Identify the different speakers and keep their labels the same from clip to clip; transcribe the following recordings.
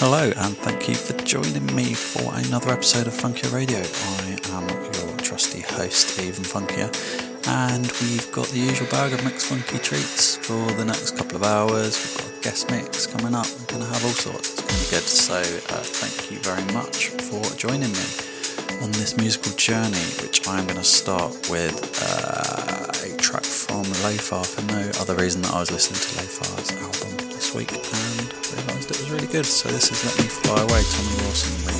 Speaker 1: Hello, and thank you for joining me for another episode of Funkier Radio. I am your trusty host, Even Funkier, and we've got the usual bag of mixed funky treats for the next couple of hours. We've got a guest mix coming up. We're going to have all sorts. It's going to be good. So, uh, thank you very much for joining me on this musical journey, which I'm going to start with uh, a track from Lo-Fa for no other reason that I was listening to Lo-Fa's album this week it was really good. So this is Let Me Fly Away, Tommy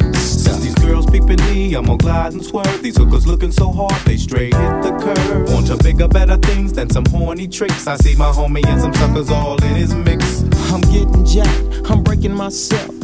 Speaker 2: Since these girls peeping me, I'm gonna glide and swerve. These hookers looking so hard, they straight hit the curve. Want to bigger, better things than some horny tricks. I see my homie and some suckers all in his mix.
Speaker 3: I'm getting jacked, I'm breaking myself.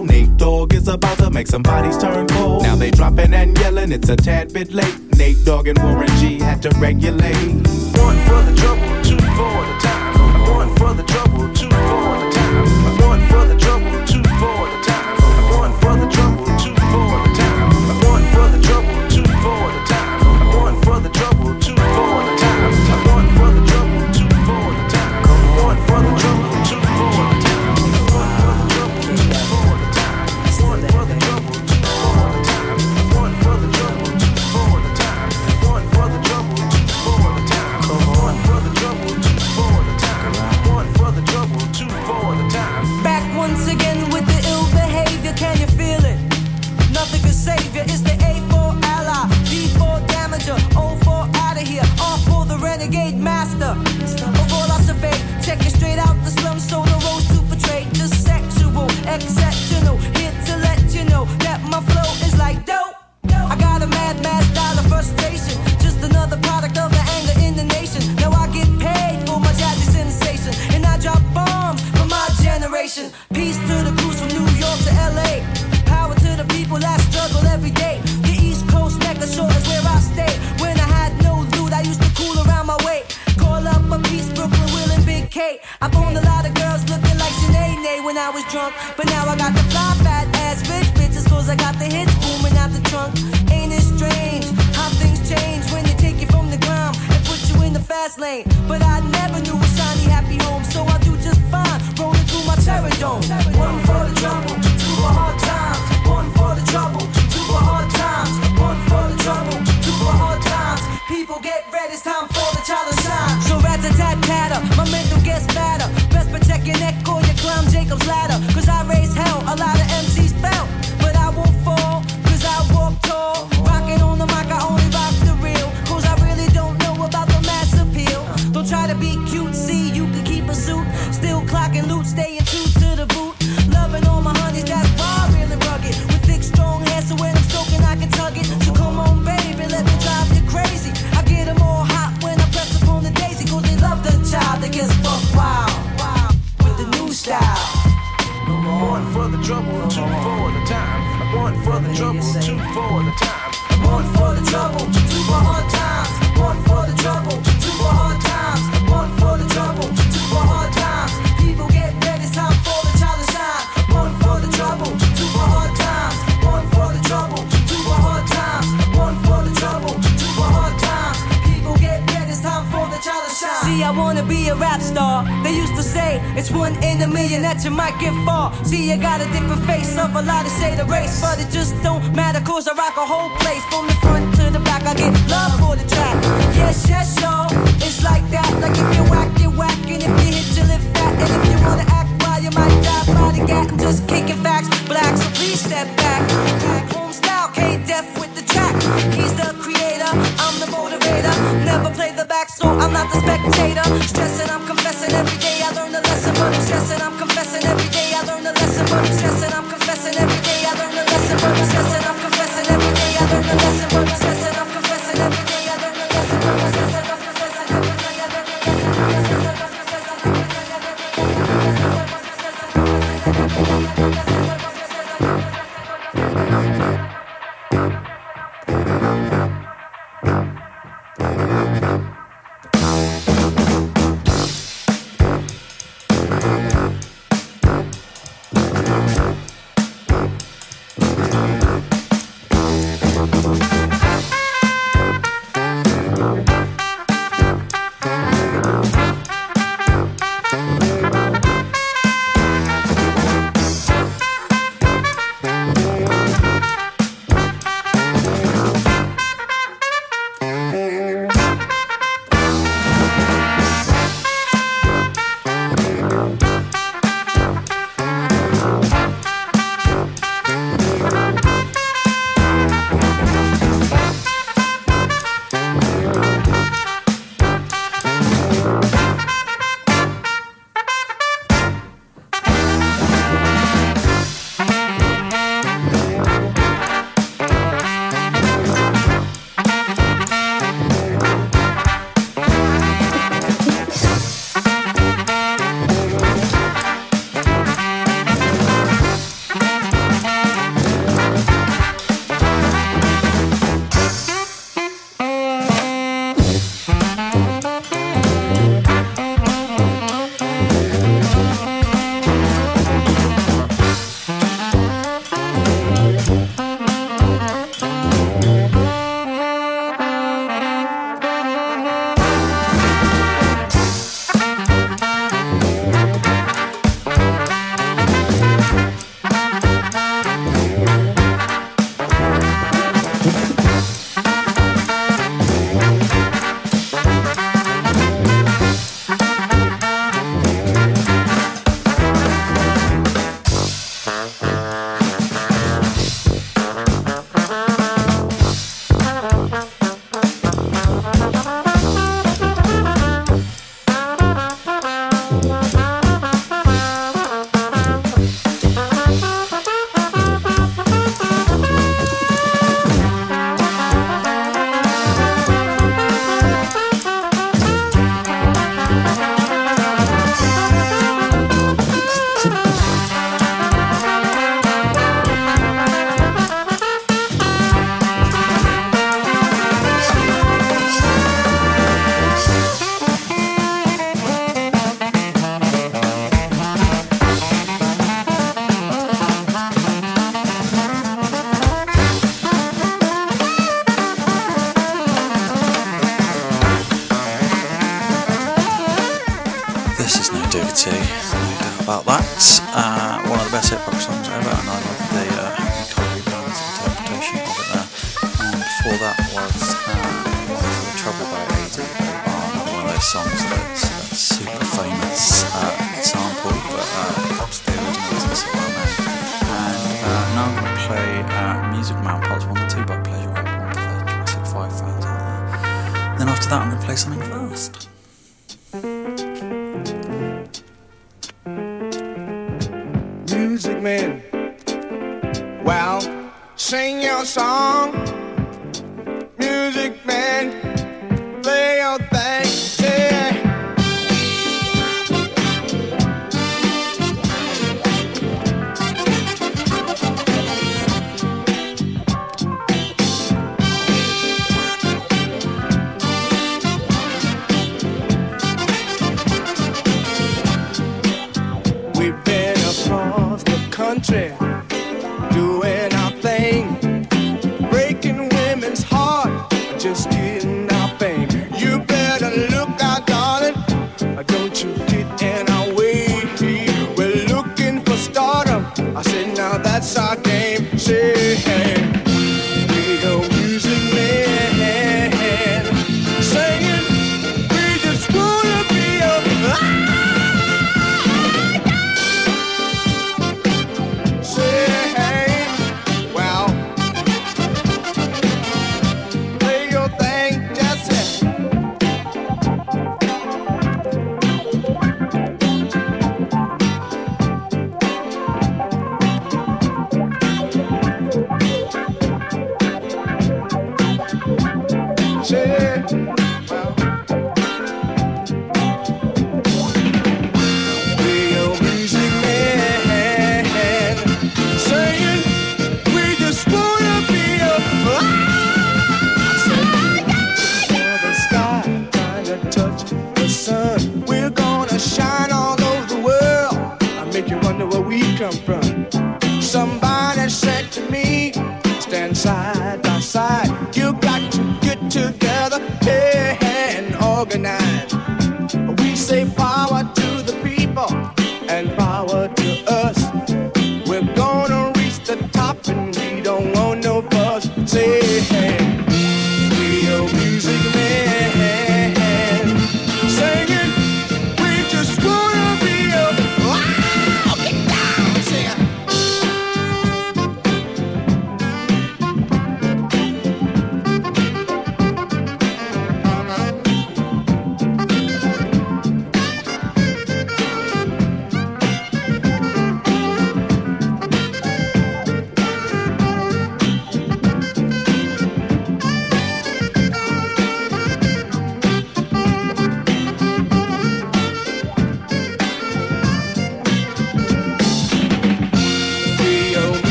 Speaker 2: Nate Dogg is about to make some bodies turn cold. Now they dropping and yelling, it's a tad bit late. Nate Dogg and Warren G had to regulate.
Speaker 4: One for the trouble, two for the time. One for the trouble, two for the
Speaker 5: generation. Peace to the crews from New York to LA. Power to the people that struggle every day. The East Coast, Mecca Shore is where I stay. When I had no loot, I used to cool around my way. Call up a piece, Brooklyn, Will, and Big K. I phoned a lot of girls looking like Sinead when I was drunk. But now I got the fly fat ass rich bitches, cause I got the hits booming out the trunk. Ain't it strange how things change when they take you from the ground and put you in the fast lane? But I never knew One for the trouble, two for hard times. One for the trouble, two for hard times. One for the trouble, two for hard times. People get ready, it's time for the child to shine. So rat a tat tatter, my mental gets fatter. Best protect your neck or you climb Jacob's ladder. Child that gets buck wild. With the new style.
Speaker 4: One for the trouble, two for the time. One for the trouble, two for the time.
Speaker 5: Used say it's one in a million that you might get far. See, you got a different face of a lot of shade of race, but it just don't matter cause I rock a whole place from the front to the back. I get love for the track. Yes, yes, y'all. It's like that. Like if you whack, you whack, and if you hit, you live fat. And if you wanna act wild, you might die by the gat. I'm just kicking facts, black, so please step back. Home style, K Def with the track. He's the creator, I'm the motivator. Never play the back, so I'm not the spectator. Stressing, I'm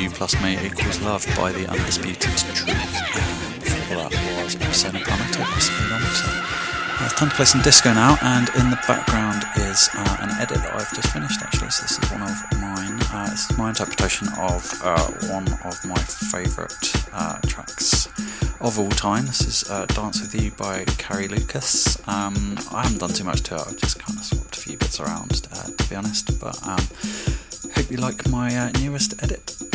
Speaker 1: You Plus Me Equals Love by The Undisputed Truth. That was Planetary Speedometer. Uh, it's time to play some disco now, and in the background is uh, an edit that I've just finished actually. So, this is one of mine. Uh, this is my interpretation of uh, one of my favourite uh, tracks of all time. This is uh, Dance With You by Carrie Lucas. Um, I haven't done too much to it, I've just kind of swapped a few bits around to be honest, but um, hope you like my newest edit.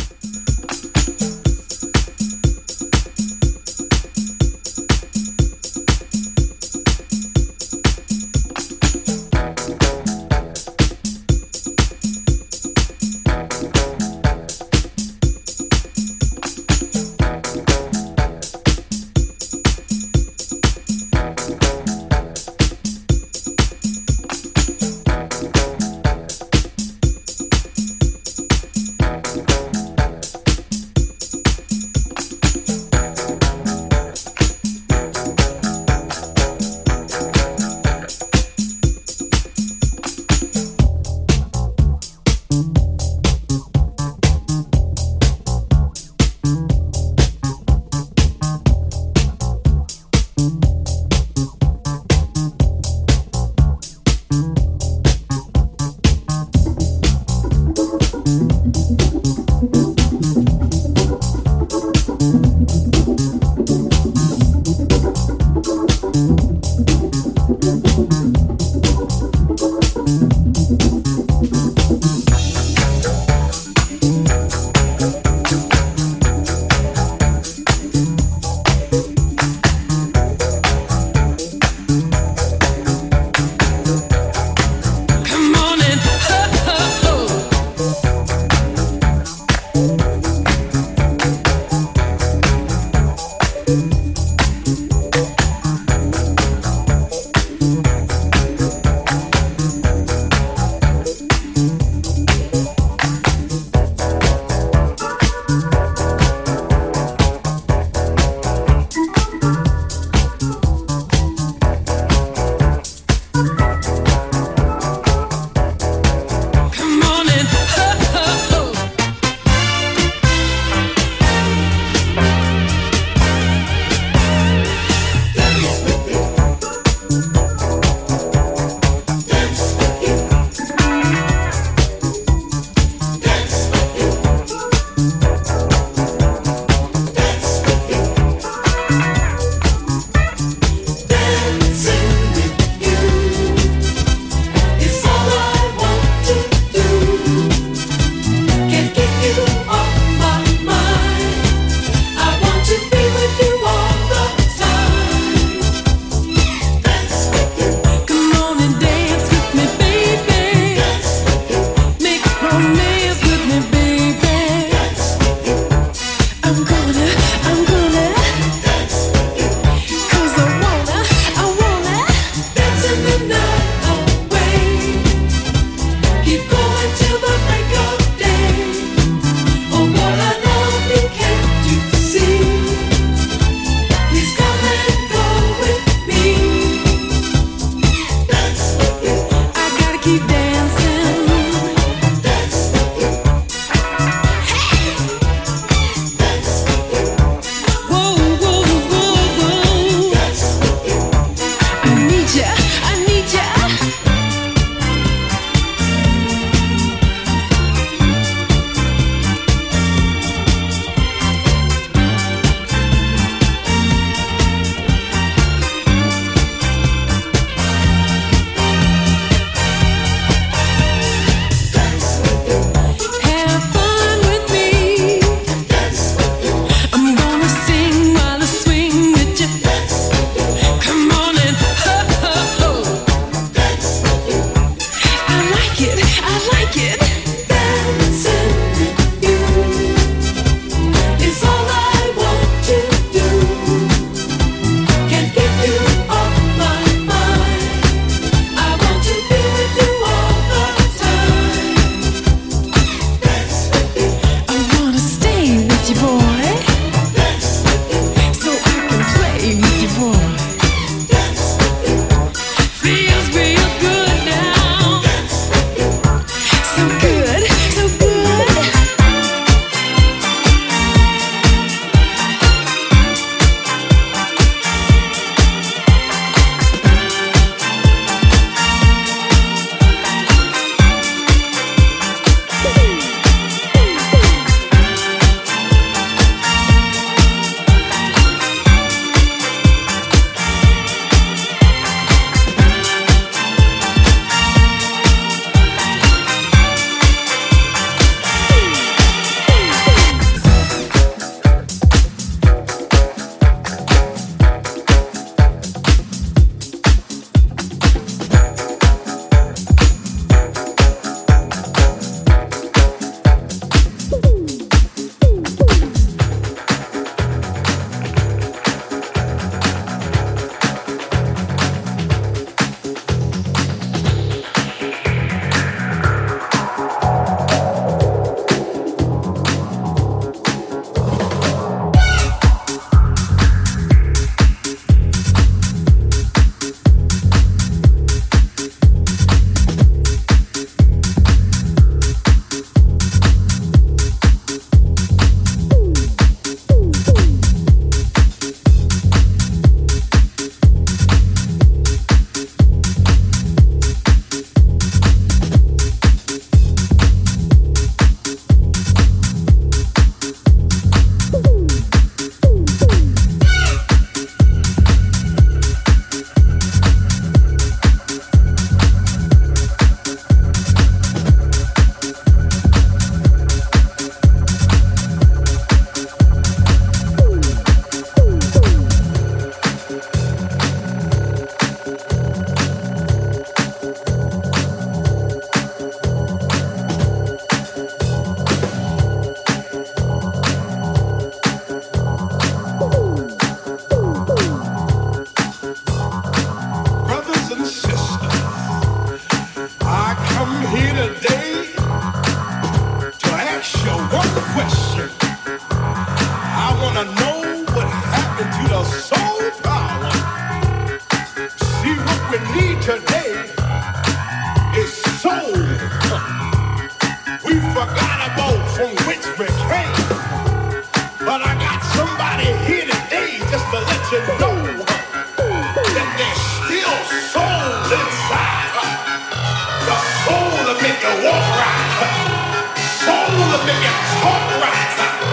Speaker 6: make it talk right.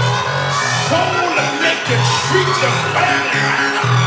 Speaker 6: To make you treat your family right.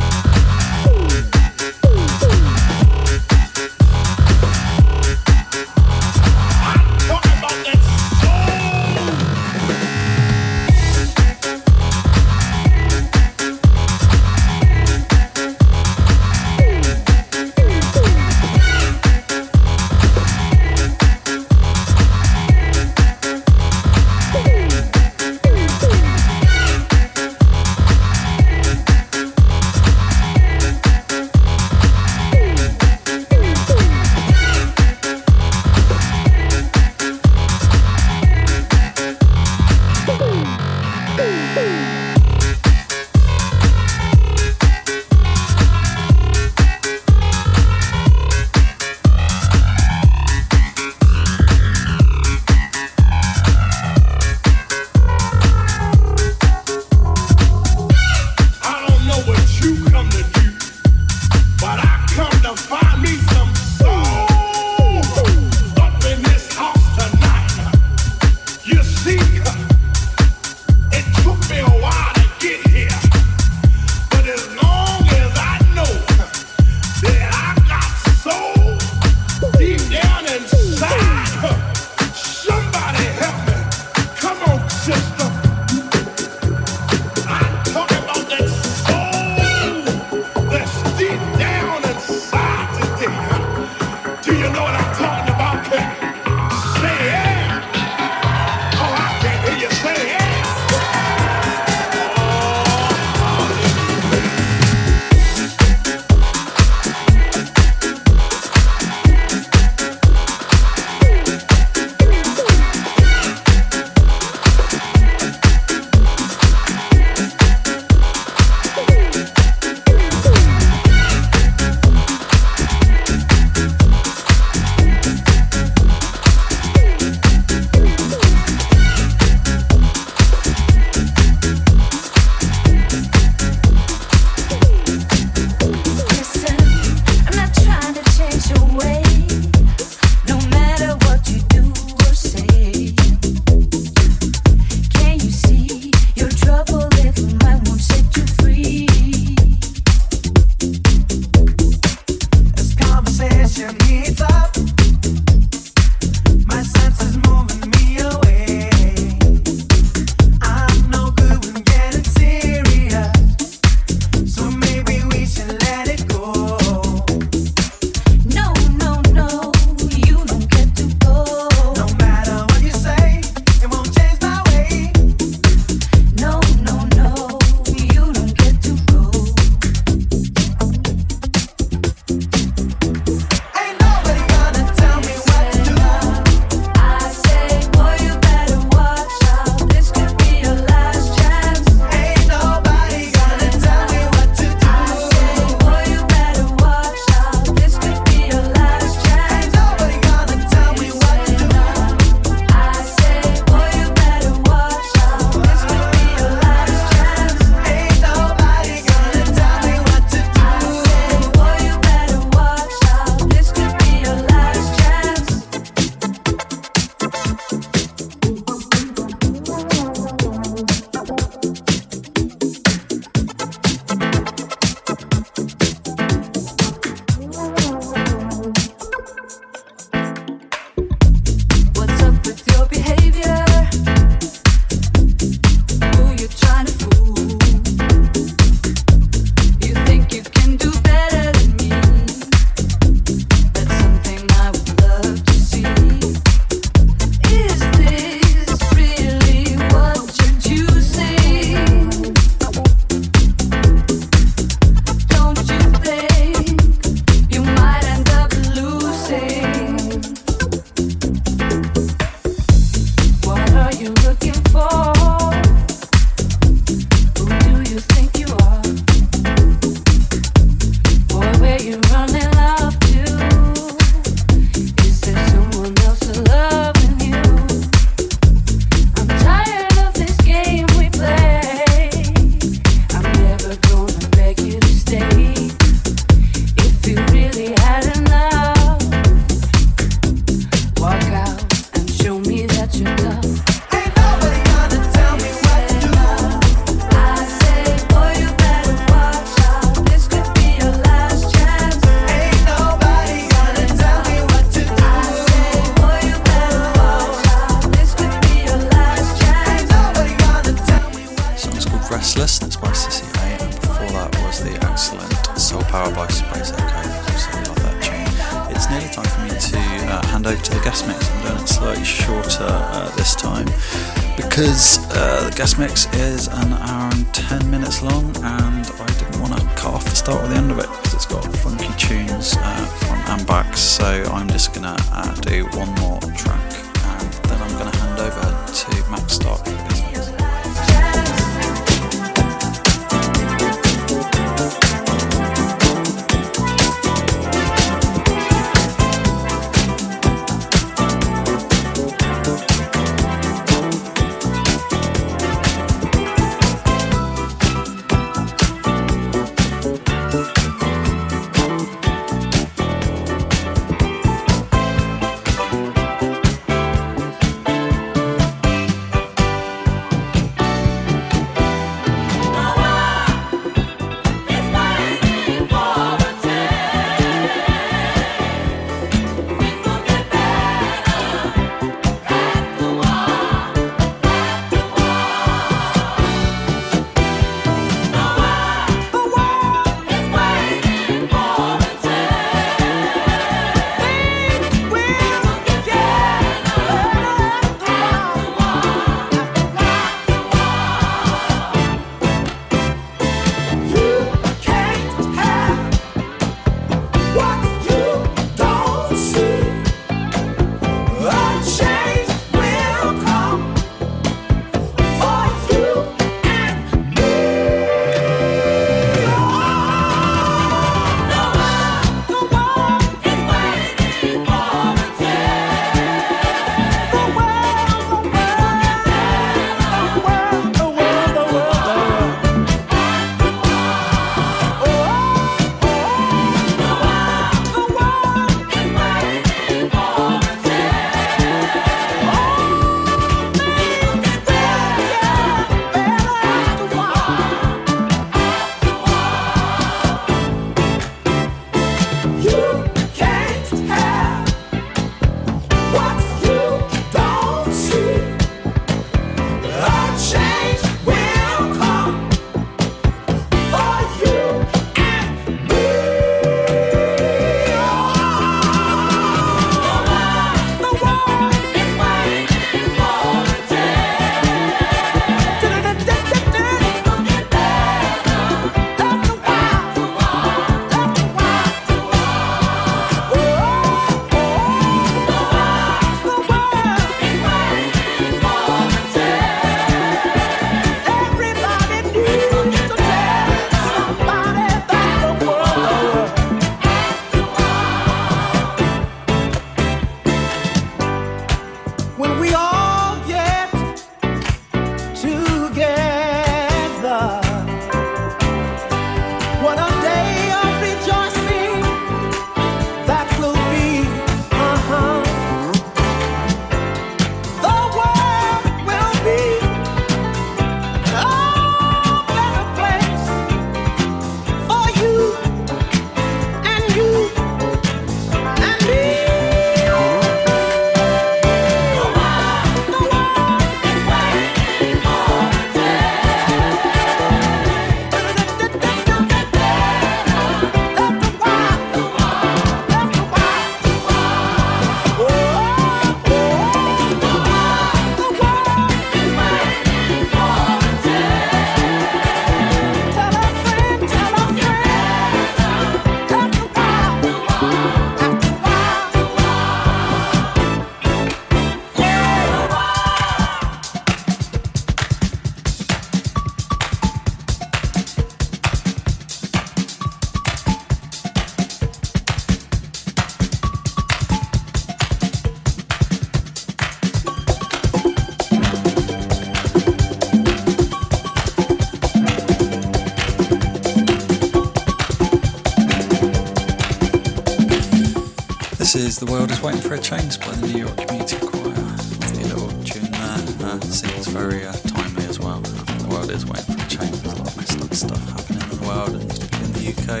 Speaker 1: the world is waiting for a change by the New York Community Choir. It's little tune there. Uh, seems very uh, timely as well. The world is waiting for a change. There's a lot of messed up stuff happening in the world and in the UK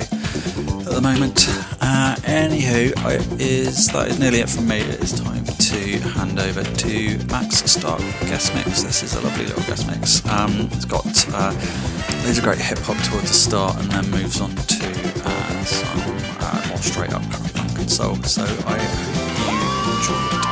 Speaker 1: at the moment. Uh, anywho, is that is nearly it from me. It is time to hand over to Max Stark guest mix. This is a lovely little guest mix. Um, it's got uh, loads of great hip hop towards the start and then moves on to uh, some uh, more straight up soul. So I hope you enjoy it.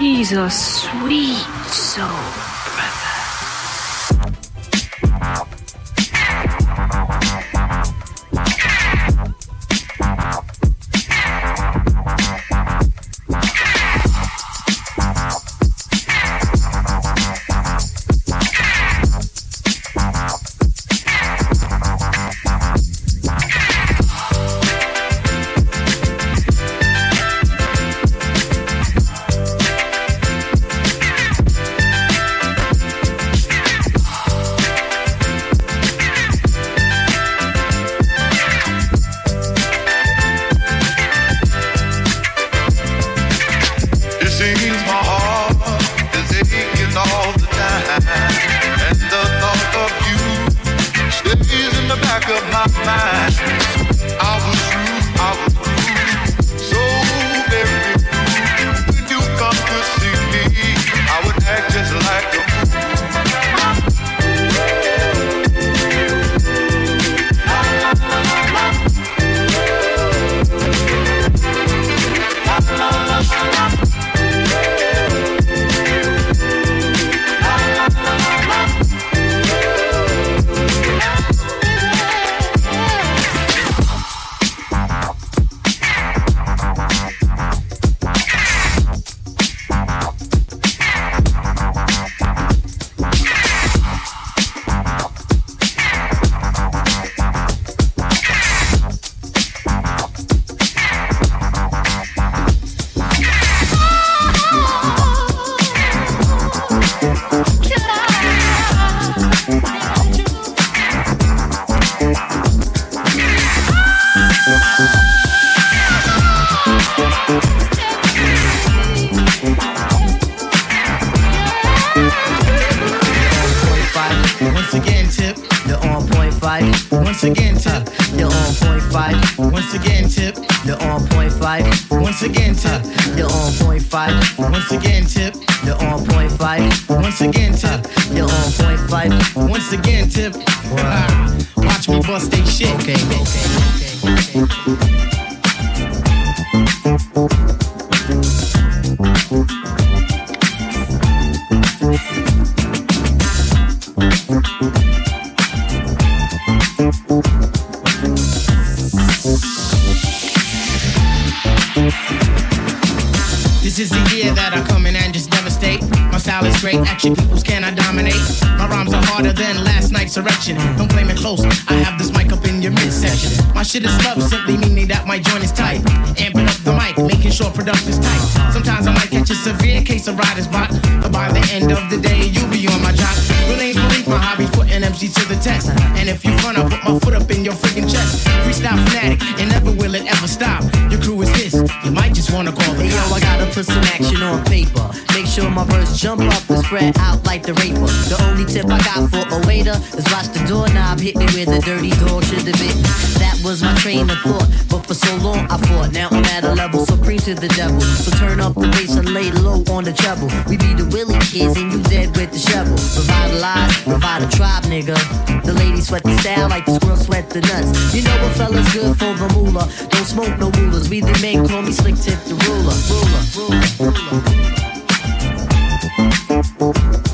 Speaker 7: He's a sweet soul.
Speaker 8: Jump up and spread out like the raper. The only tip I got for a waiter is watch the doorknob hit me where the dirty dog should have bitten. That was my train of thought, but for so long I fought. Now I'm at a level supreme to the devil. So turn up the bass and lay low on the treble. We be the Willie kids and you dead with the shovel. Revitalize, revive a tribe, nigga. The ladies sweat the style like the squirrels sweat the nuts. You know what fella's good for the moolah. Don't smoke no rulers. We the men call me slick tip the ruler. Ruler, ruler, ruler.
Speaker 9: Thank you.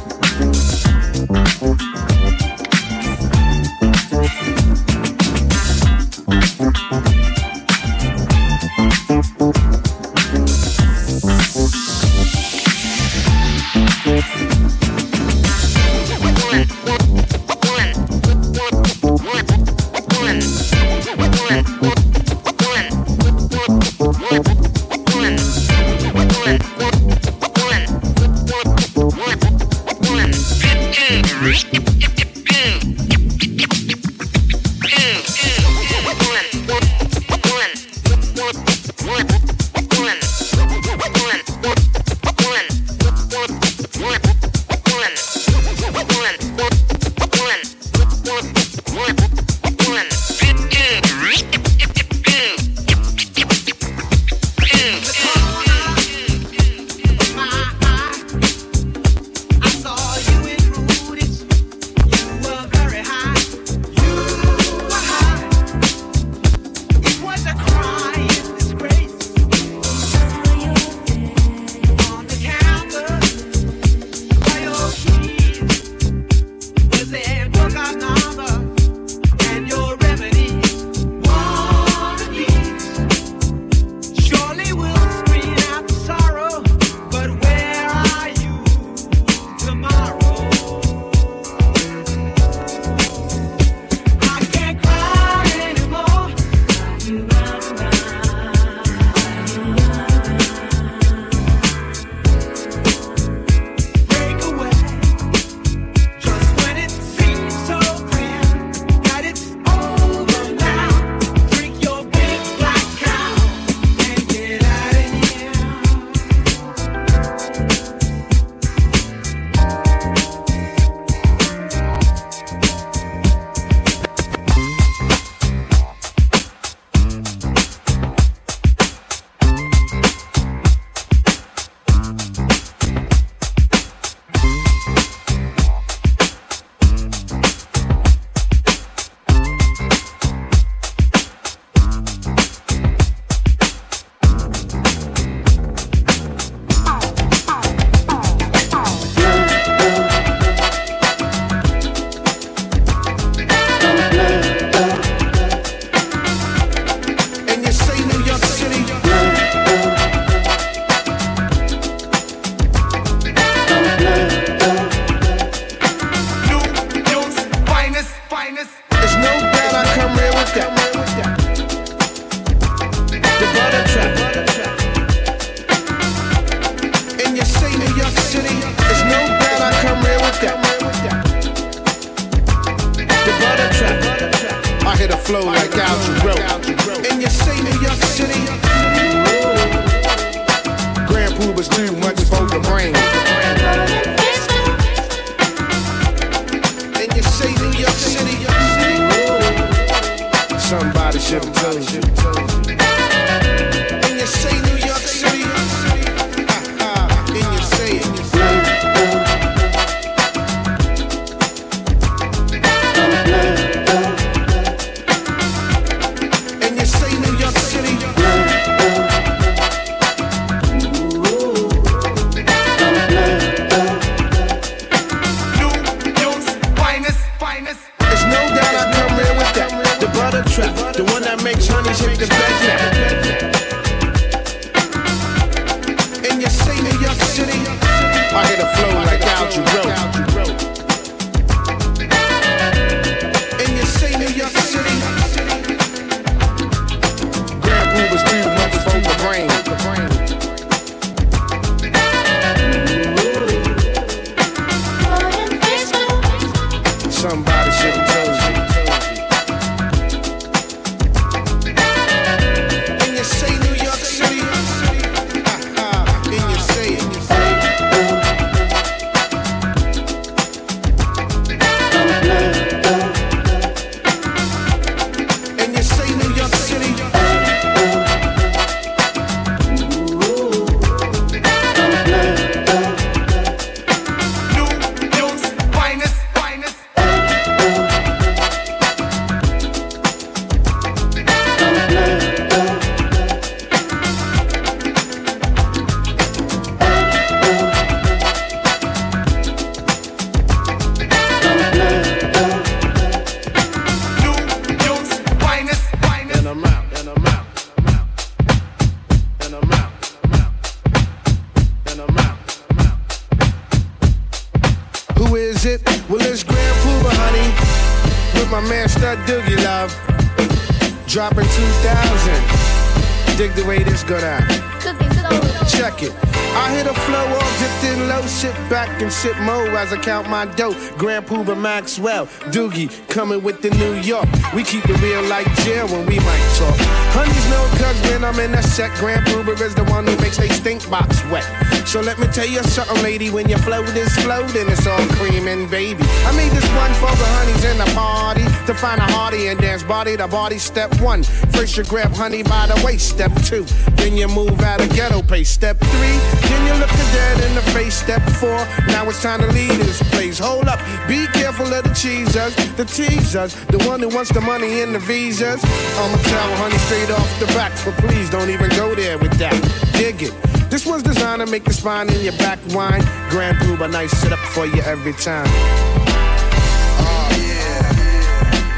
Speaker 9: Count my dough. Grand Puba Maxwell, Doogie, coming with the New York. We keep it real like jail when we might talk. Honeys no cause when I'm in a set, Grand Puba is the one who makes they stink box wet. So let me tell you something, lady, when your float is floating, it's all creaming, baby. I made this one for the honeys in the party to find a hearty and dance body to body. Step one, first you grab honey by the waist. Step two, then you move out of ghetto pace. Step three, then you look the dead in the face. Step four, now it's time to leave this place. Hold up, be careful of the cheesers, the teasers, the one who wants the money and the visas. I'ma tell honey straight off the back, but please don't even go there with that. Dig it. This one's designed to make the spine in your back whine. Grand Puba, nice sit up for you every time.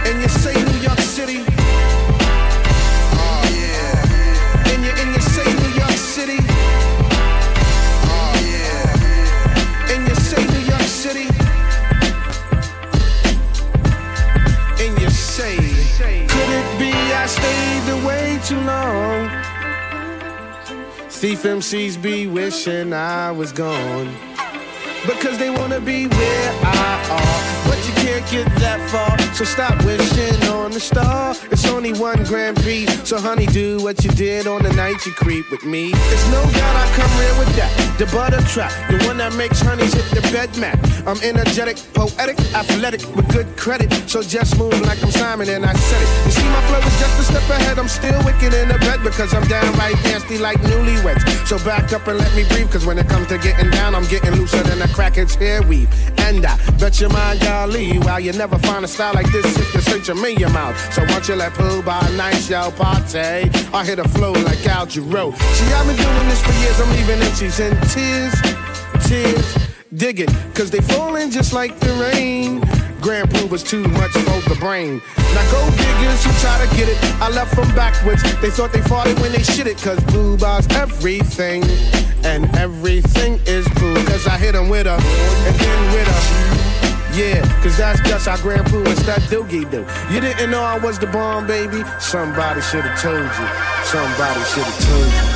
Speaker 9: And you say New York City. Oh yeah. And you and you say New York City. Oh yeah. And you say New York City. And you say, could it be I stayed away too long? Thief MCs be wishing I was gone. Because they wanna be where can't get that far. So stop wishing on the star. It's only one grand Prix. So honey, do what you did on the night you creep with me. There's no doubt I come real with that. The butter trap, the one that makes honeys hit the bed mat. I'm energetic, poetic, athletic, with good credit. So just move like I'm Simon and I said it. You see, my flow is just a step ahead. I'm still wicked in the bed because I'm downright nasty like newlyweds. So back up and let me breathe, cause when it comes to getting down, I'm getting looser than a crackhead's hair weave. And I bet your mind, golly, while you never find a style like this if you search a million mouth. So once you let Pooh by a nice y'all party, I hit a flow like Al Jarreau. See, I've been doing this for years, I'm leaving MCs in tears, tears. Dig it, cause they falling just like the rain. Grand was too much for the brain. Now go diggers who try to get it, I left them backwards. They thought they it when they shit it, cause Puba's everything. And everything is Pooh, cause I hit them with a, and then with a. Yeah, cause that's just how Grand and that doogie do. You didn't know I was the bomb, baby? Somebody should've told you. Somebody should've told you.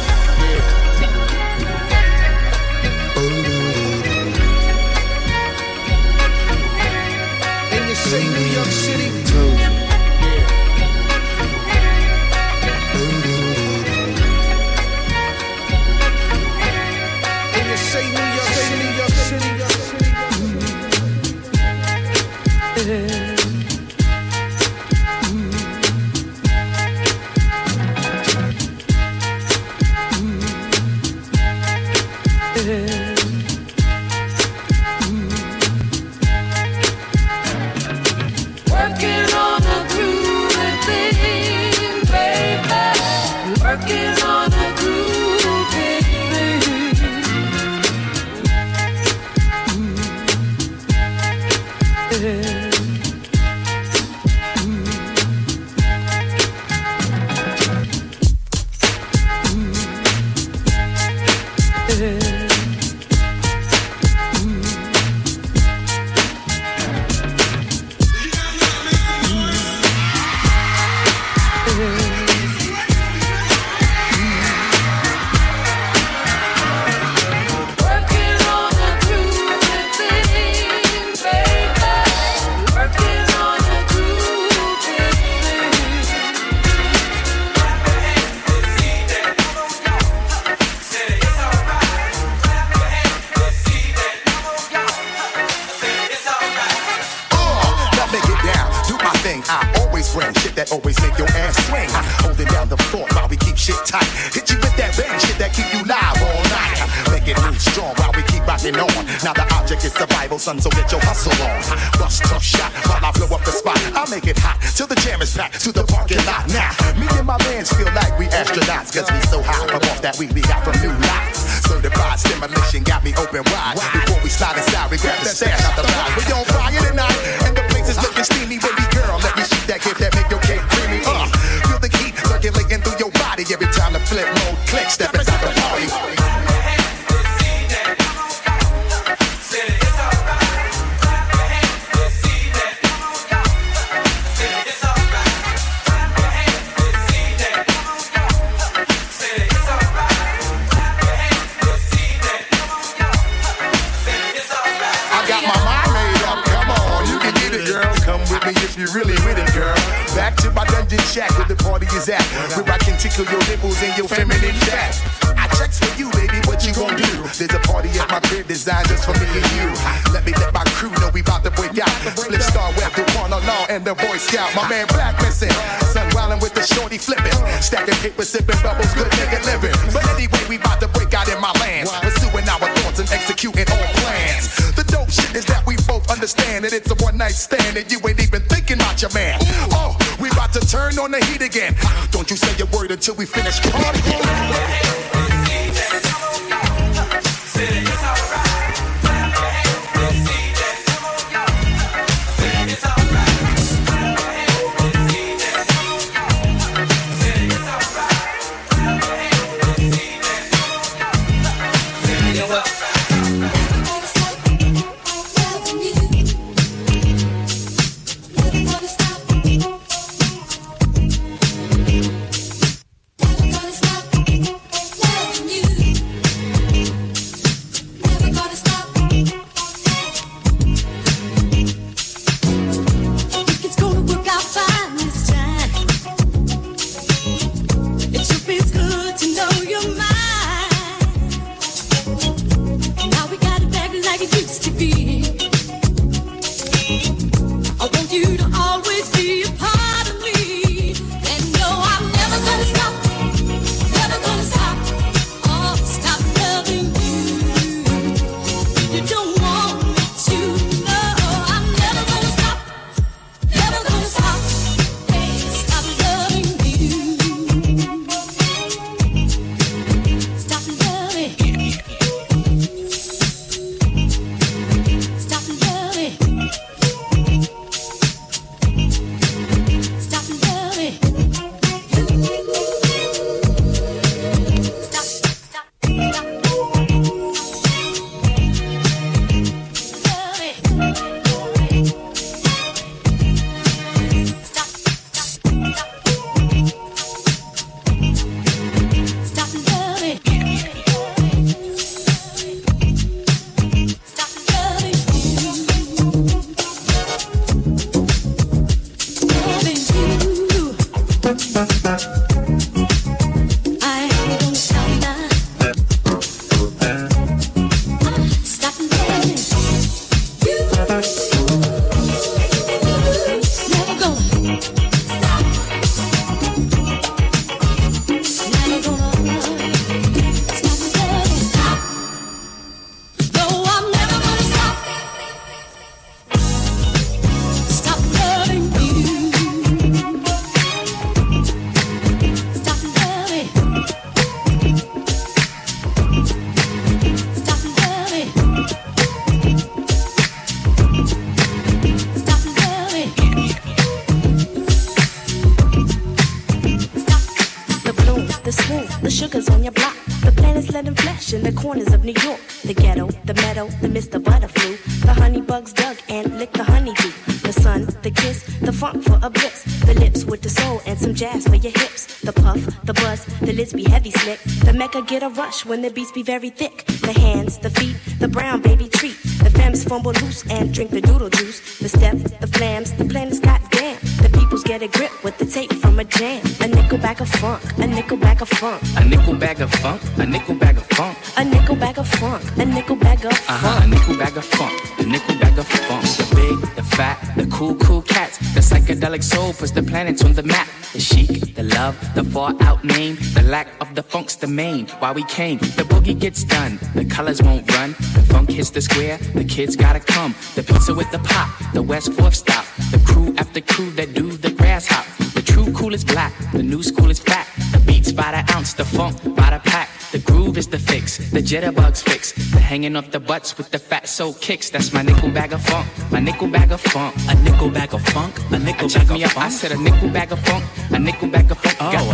Speaker 10: When the beats be very thick. The hands, the feet, the brown baby treat. The femmes fumble loose and drink the doodle juice. The step, the flams, the planets goddamn. The peoples get a grip with the tape from a jam. A nickel bag of funk, a nickel bag of funk.
Speaker 11: A nickel bag of funk, a nickel bag of funk.
Speaker 10: A nickel bag of funk, a nickel bag of
Speaker 11: Uh huh, a nickel bag of funk, a nickel bag of funk. The big, the fat, the cool, cool cats. The psychedelic soul puts the planets on the map. The chic, the love, the far out name. The lack the funk's the main. Why we came, the boogie gets done. The colors won't run. The funk hits the square, the kids gotta come. The pizza with the pop, the West Fourth stop. The crew after crew that do the grass hop. The true cool is black, the new school is fat. The beats by the ounce, the funk by the pack. The groove is the fix, the jitterbugs fix. The hanging off the butts with the fat soul kicks. That's my nickel bag of funk, my nickel bag of funk.
Speaker 12: A nickel bag of funk, a nickel bag
Speaker 11: me
Speaker 12: of
Speaker 11: I
Speaker 12: funk.
Speaker 11: said a nickel bag of funk, a nickel bag of funk.
Speaker 12: Oh,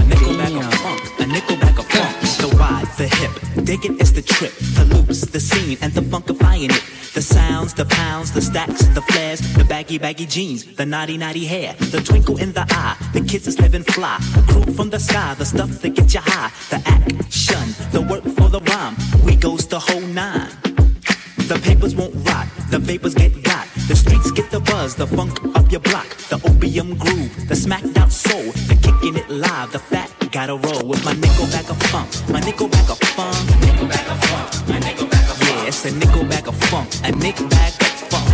Speaker 12: the hip. Digging is the trip, the loops, the scene, and the funkifying it. The sounds, the pounds, the stacks, the flares, the baggy, baggy jeans, the naughty, naughty hair, the twinkle in the eye, the kids is living fly. A crew from the sky, the stuff that gets you high, the action, the work for the rhyme. We goes the whole nine. The papers won't rot, the vapors get got. The streets get the buzz, the funk up your block, the opium groove, the smacked out soul, the kicking it live, the fat gotta roll with my nickel back of funk, my nickel back of funk, nickel back of funk, my nickel back. Yeah, it's a nickel back of funk, a nickel back of funk.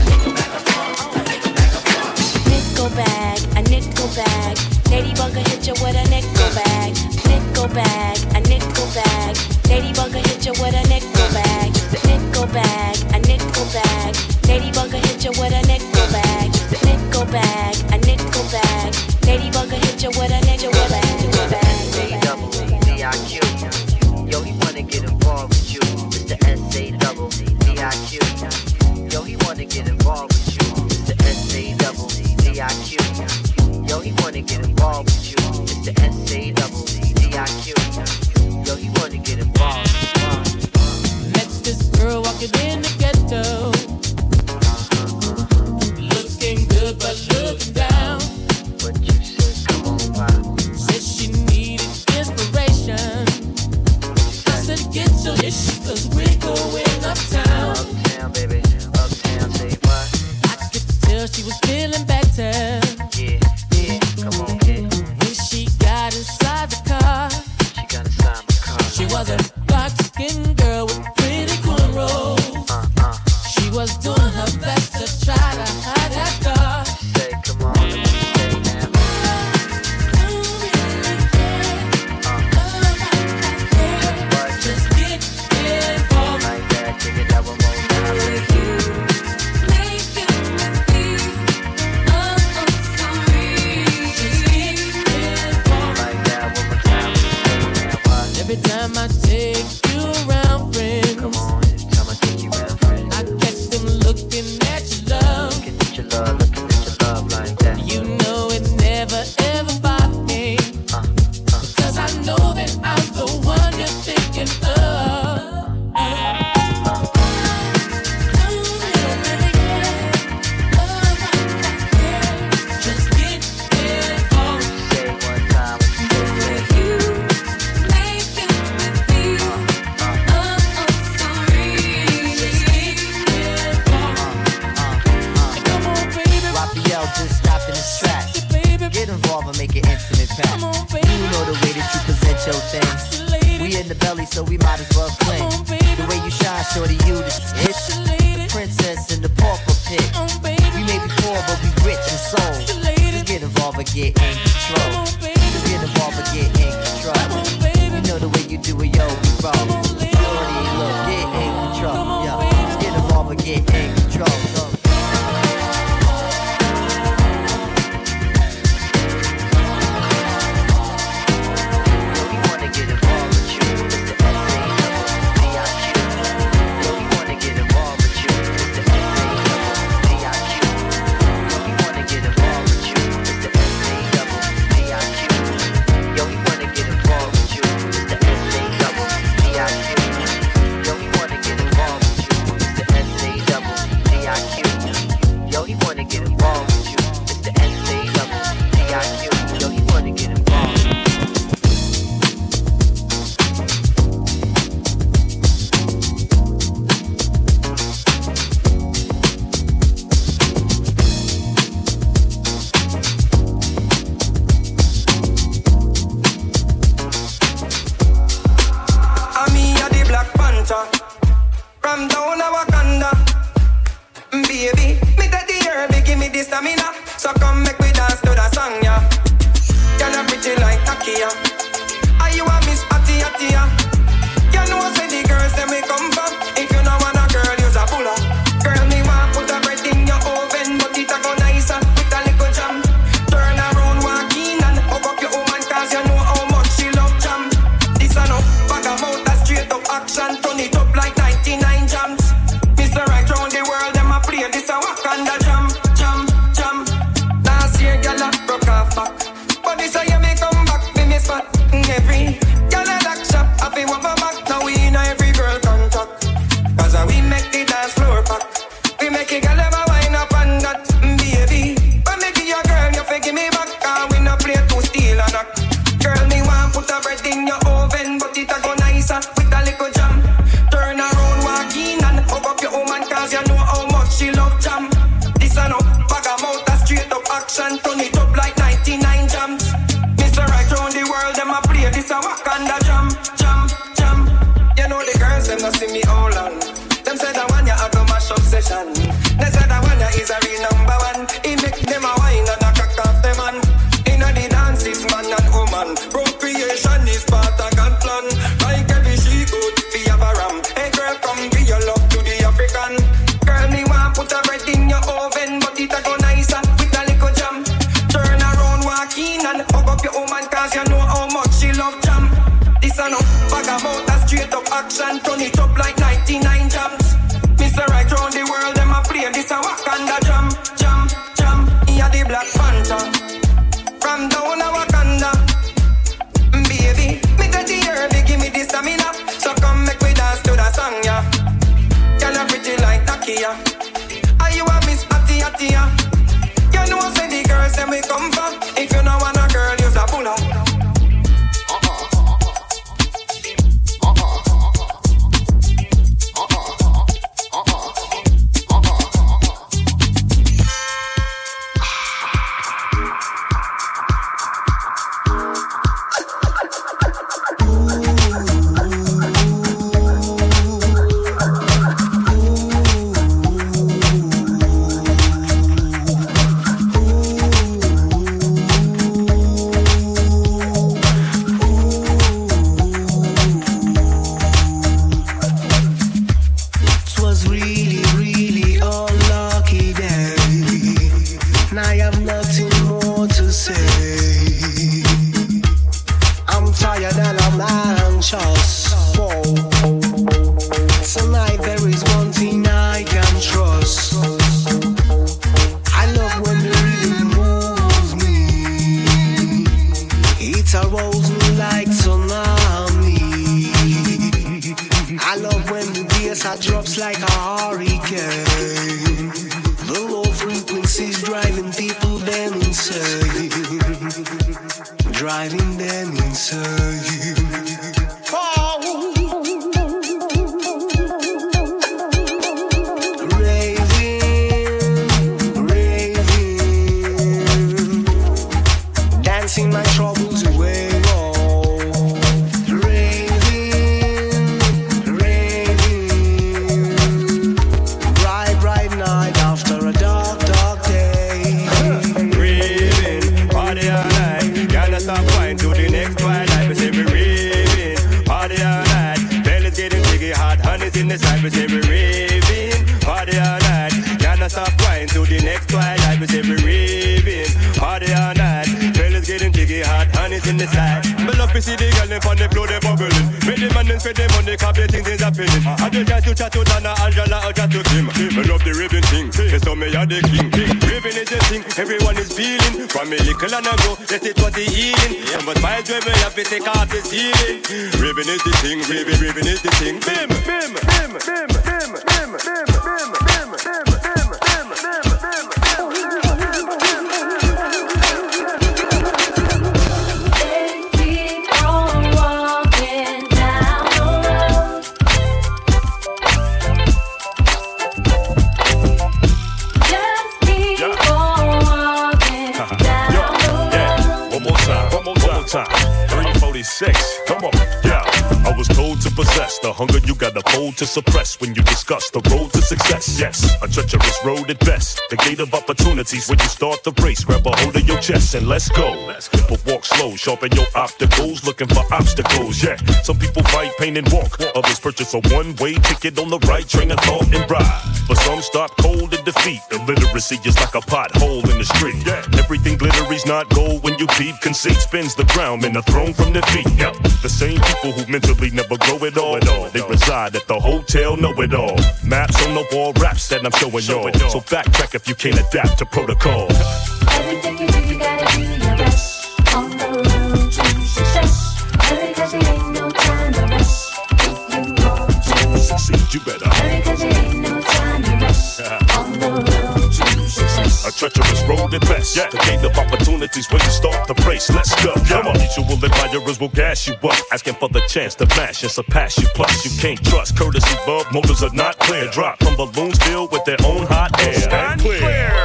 Speaker 10: Nickel bag, a nickel bag. Ladybugger hit you with a nickel bag. Nickel bag, a nickel bag. Ladybugger hit you with a nickel bag. Nickel bag, a nickel bag. Ladybugger hit you with a nickel bag. Nickel bag.
Speaker 13: Get involved.
Speaker 14: People them insane. Driving them insane.
Speaker 15: Happening. I just try to chat to Dana, Angela, or chat to Kim. Me love the raving thing, they saw me are the king. Raving is the thing, everyone is feeling. From me little and I go, yes it was the healing. And but my joy, me have to take off the ceiling. Raving is the thing, raving, raving is the thing. Bim, bim, bim, bim,
Speaker 16: gotta suppress when you discuss the road to success. Yes, a treacherous road at best. The gate of opportunities when you start the race. Grab a hold of your chest and let's go. But walk slow, sharpen your opticals, looking for obstacles. Yeah, some people fight, pain, and walk. Others purchase a one-way ticket on the right train of thought and ride. But some stop cold in defeat. Illiteracy is like a pothole in the street. Yeah, everything glittery's not gold when you peep. Conceit spins the ground and the throne from their feet. Yeah, the same people who mentally never grow it all. They reside at the hotel, know it all. Maps on the wall, raps that I'm showing y'all. So backtrack if you can't adapt to protocol.
Speaker 17: Everything you do, you gotta do your best. On the road to success. Hurry, cause it ain't no time to rest. If you want to
Speaker 16: Succeed, you better.
Speaker 17: Hurry, cause it ain't success.
Speaker 16: treacherous road at best. Yeah. The gate of opportunities where you start the race. Let's go. Come on. Mutual admirers will gas you up, asking for the chance to mash and surpass you. Plus, you can't trust courtesy bub. Motives are not clear. Drop from balloons filled with their own hot air. Stand clear.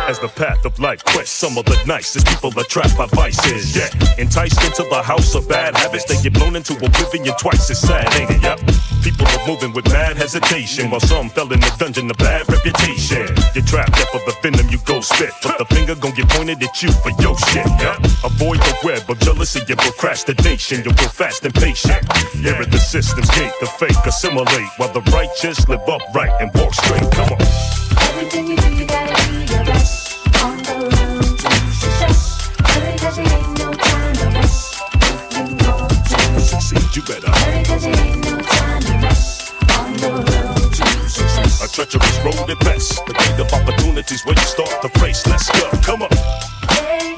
Speaker 16: As the path of life quests, some of the nicest people are trapped by vices. Yeah. Enticed into the house of bad habits, they get blown into oblivion twice as sad, ain't it? Yep. People are moving with mad hesitation, while some fell in the dungeon of bad reputation. You're trapped there for the venom you go spit, but the finger gon' get pointed at you for your shit. Yep. Avoid the web of jealousy and procrastination. You'll grow fast and patient. Here at the system's gate, the fake assimilate, while the righteous live upright and walk straight. Come on.
Speaker 18: Everything you do, you gotta do your best. On the road to success. Hurry, cause it ain't no time to rest. If you want to
Speaker 16: Succeed, you better.
Speaker 18: Hurry, cause it ain't no time to rest. On the road to success.
Speaker 16: A treacherous road at best. The gate of opportunities where you start the race. Let's go. Come on.
Speaker 18: They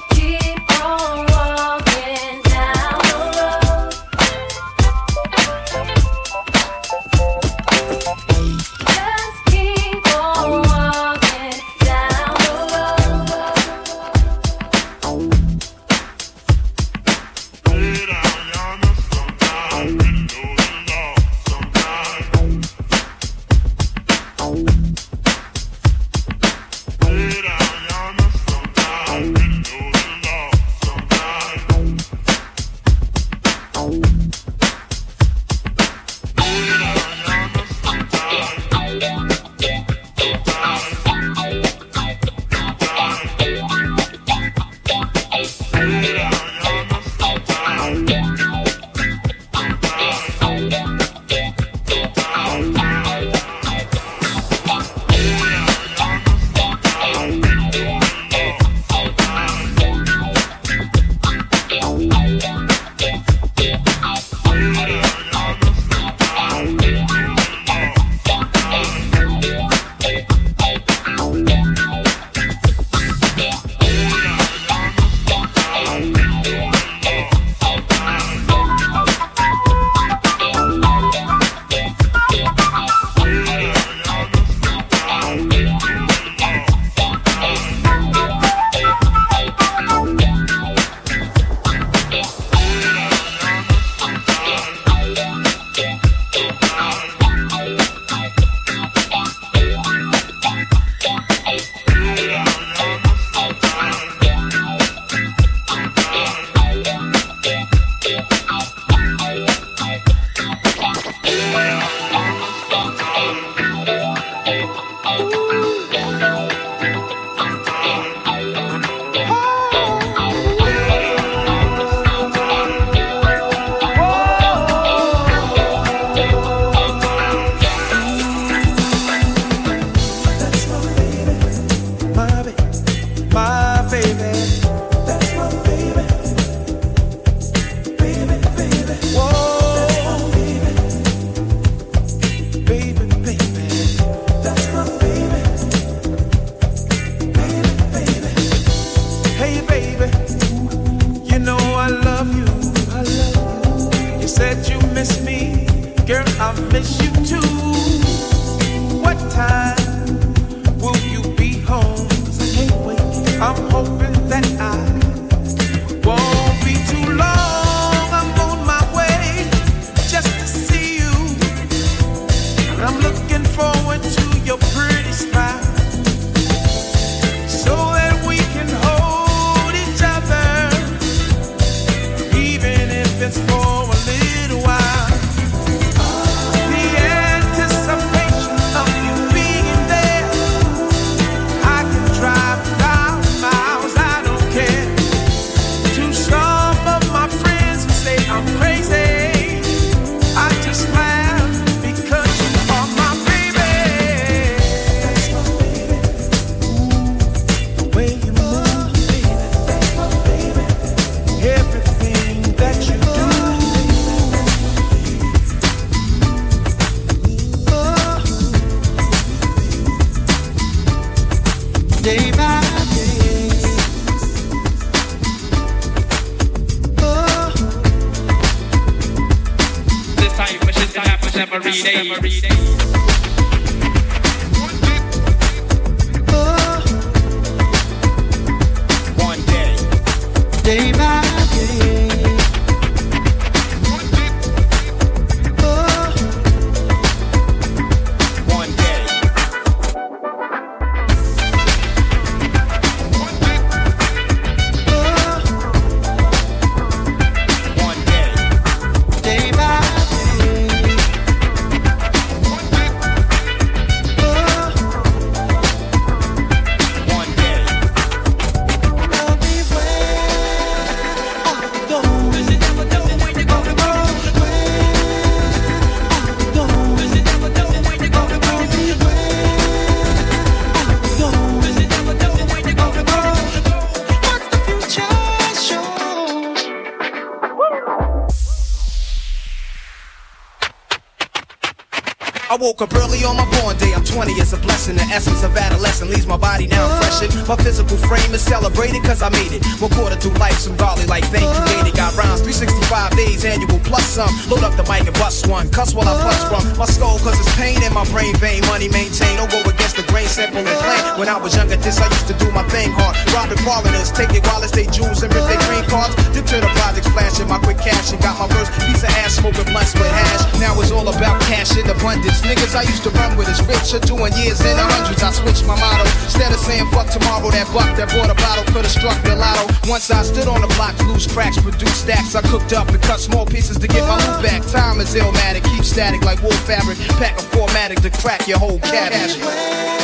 Speaker 19: fabric. Pack a formatic to crack your whole cabbage.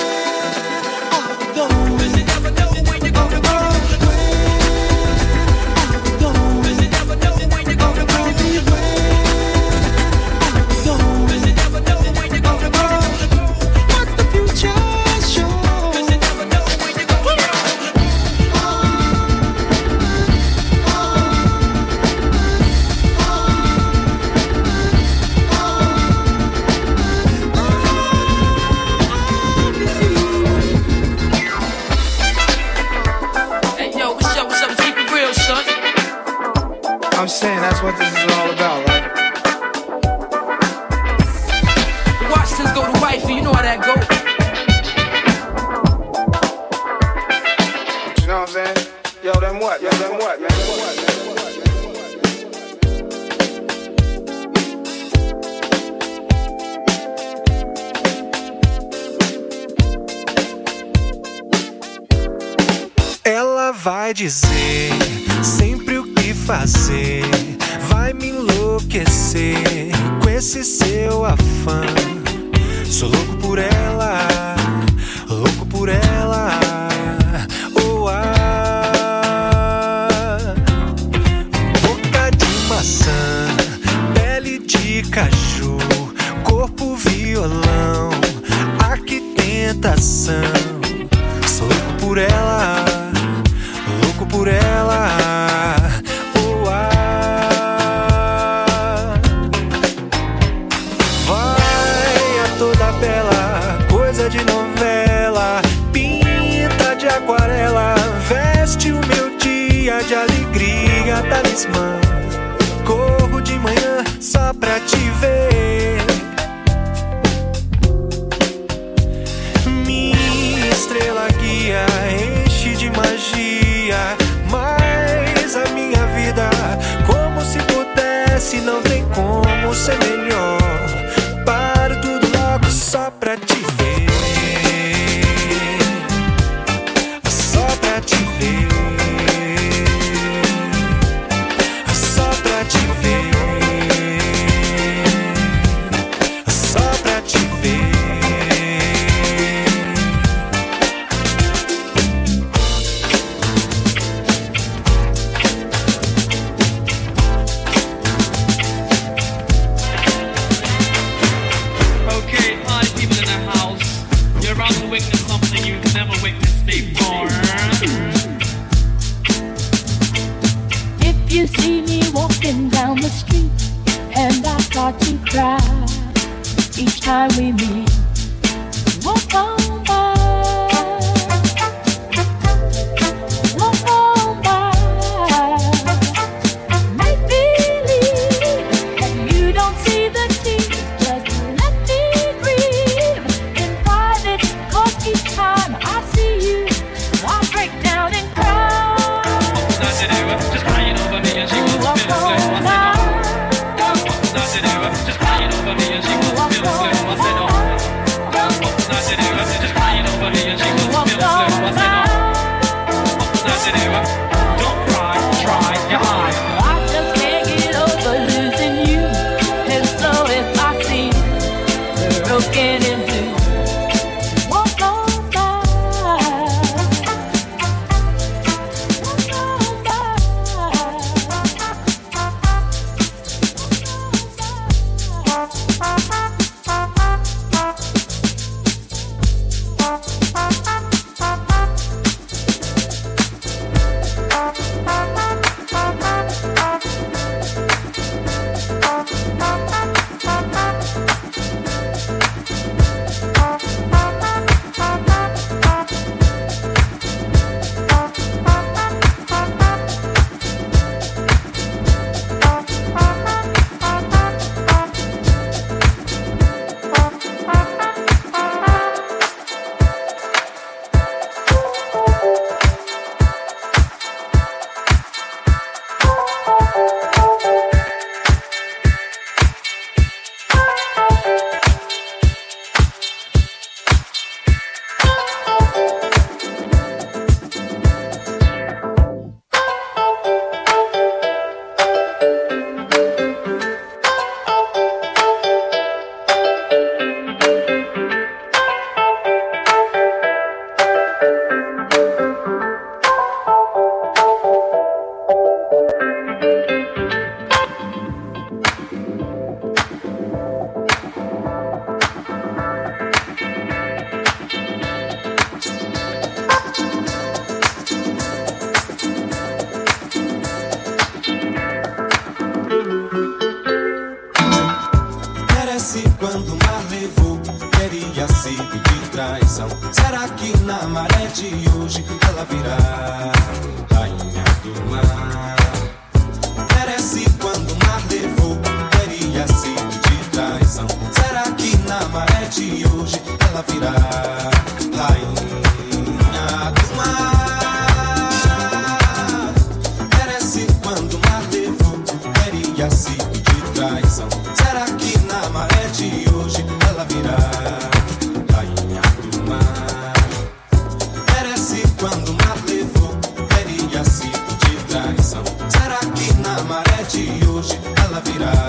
Speaker 2: ela.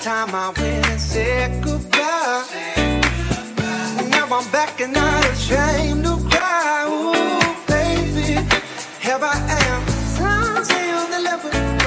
Speaker 7: time I went and
Speaker 20: said goodbye. Said.
Speaker 21: Now I'm back and not ashamed to cry. Ooh, baby, here I am. Time's on
Speaker 2: the
Speaker 21: level.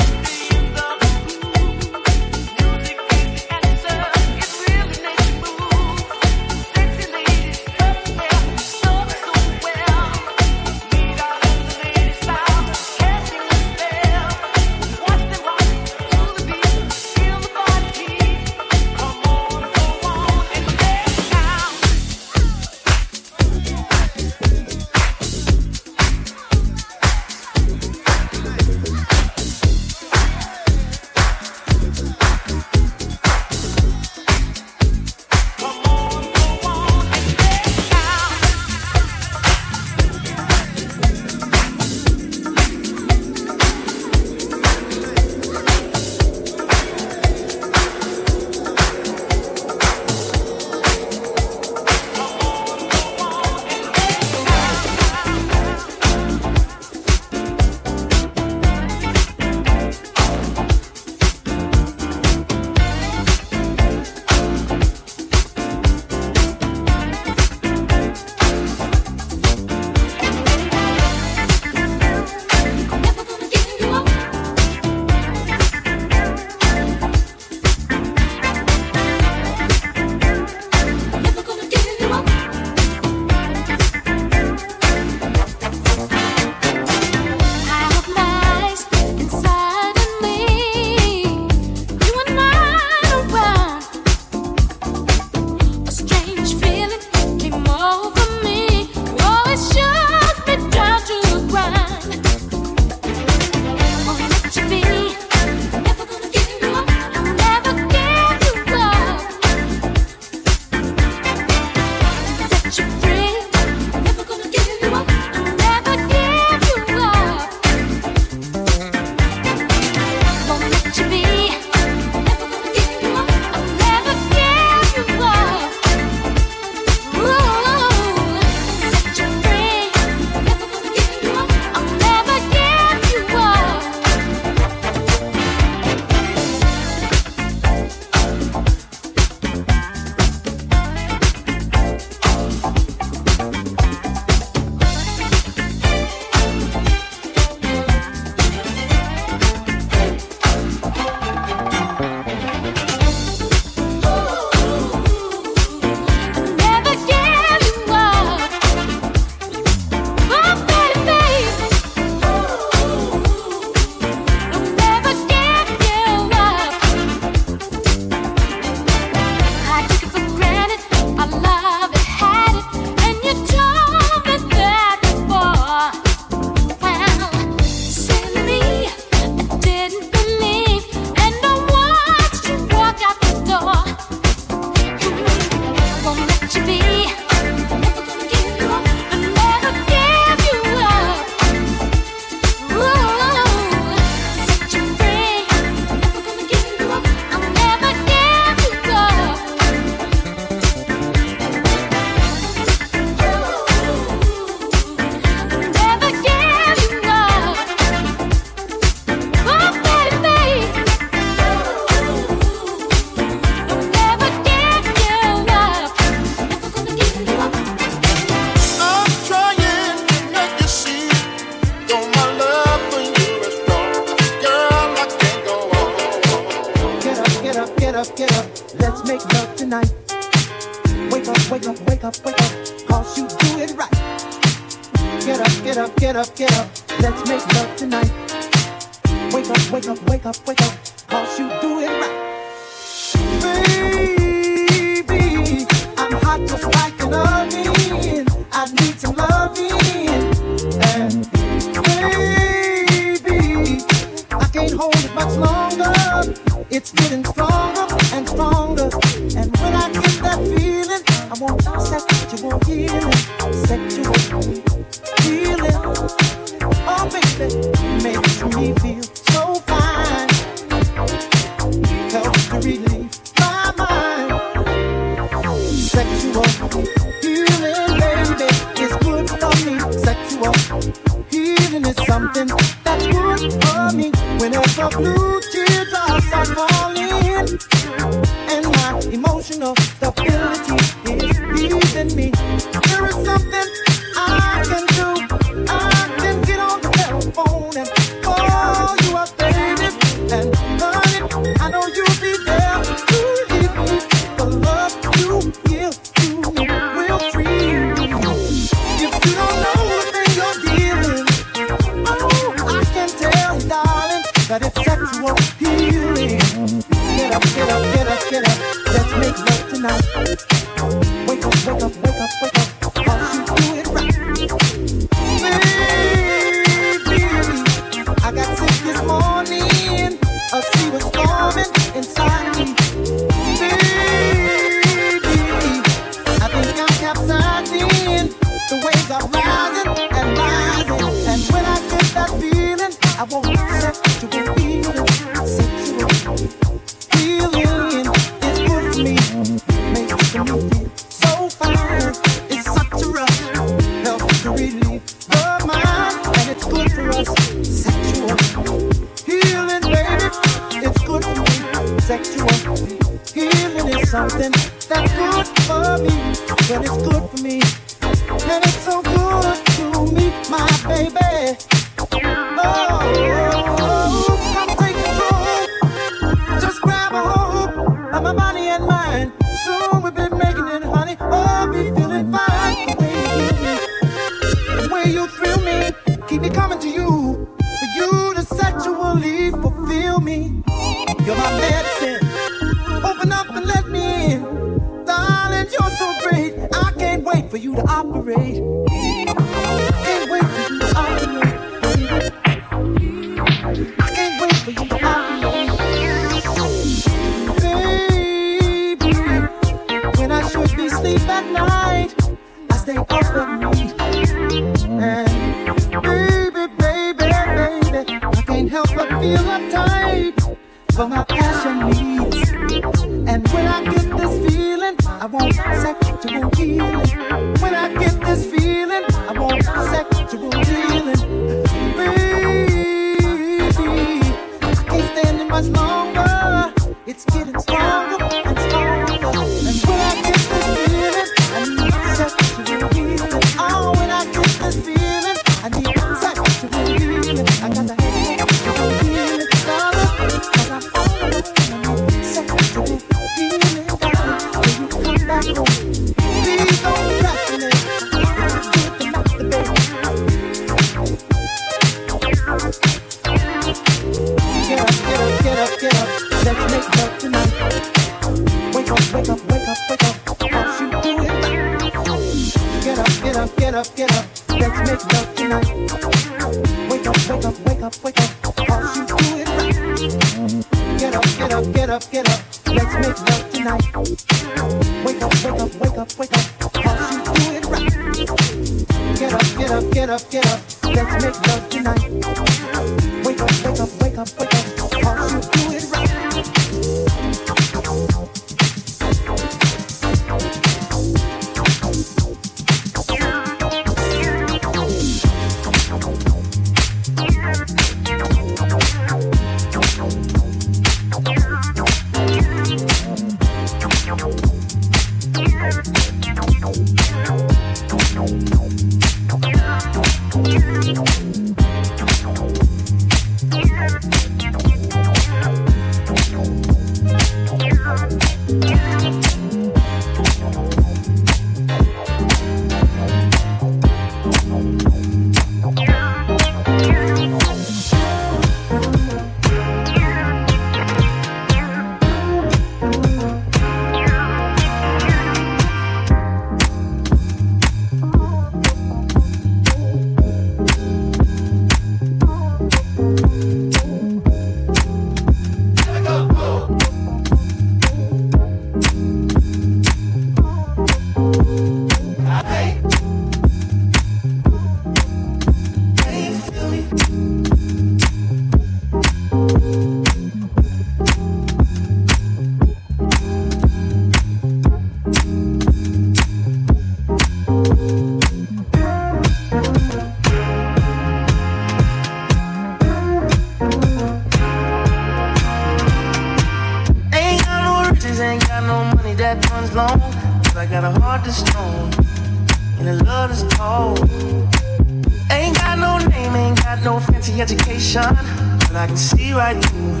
Speaker 21: But I
Speaker 22: can see right through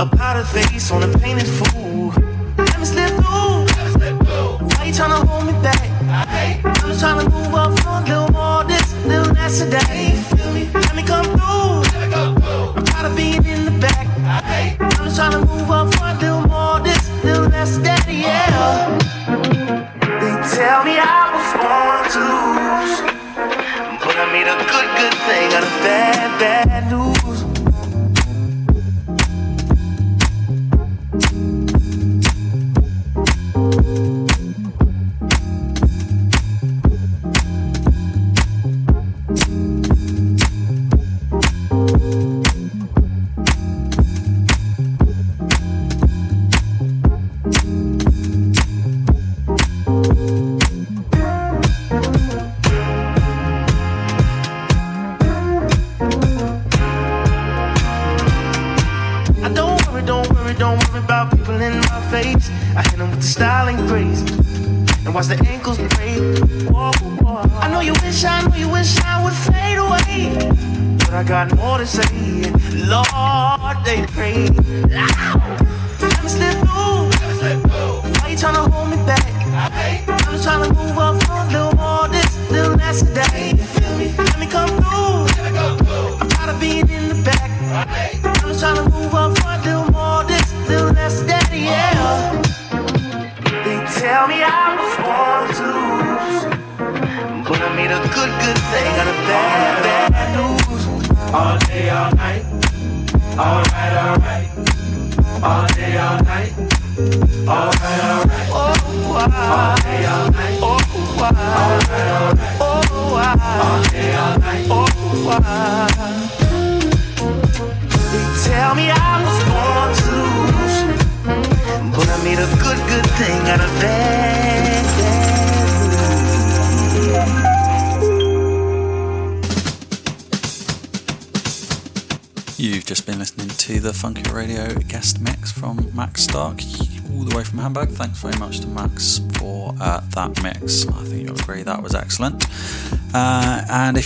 Speaker 22: a powdered face on a painted fool. Let me slip through. Why you tryna hold me back? I'm just tryna move up a little more this, little less of that. Feel me? Let me come through. I'm tired of being in the back. I'm just tryna move up a little more this, little less of that. Yeah. They tell me I was born to lose, but I made a good, good thing out of bad, bad news.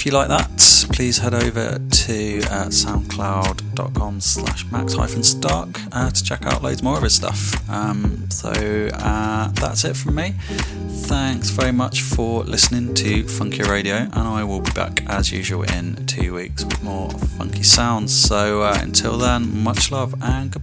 Speaker 1: If you like that, please head over to uh, soundcloud.com slash max hyphen stark uh, to check out loads more of his stuff. Um, so uh, that's it from me. Thanks very much for listening to Funky Radio, and I will be back as usual in two weeks with more funky sounds. So uh, until then, much love and goodbye.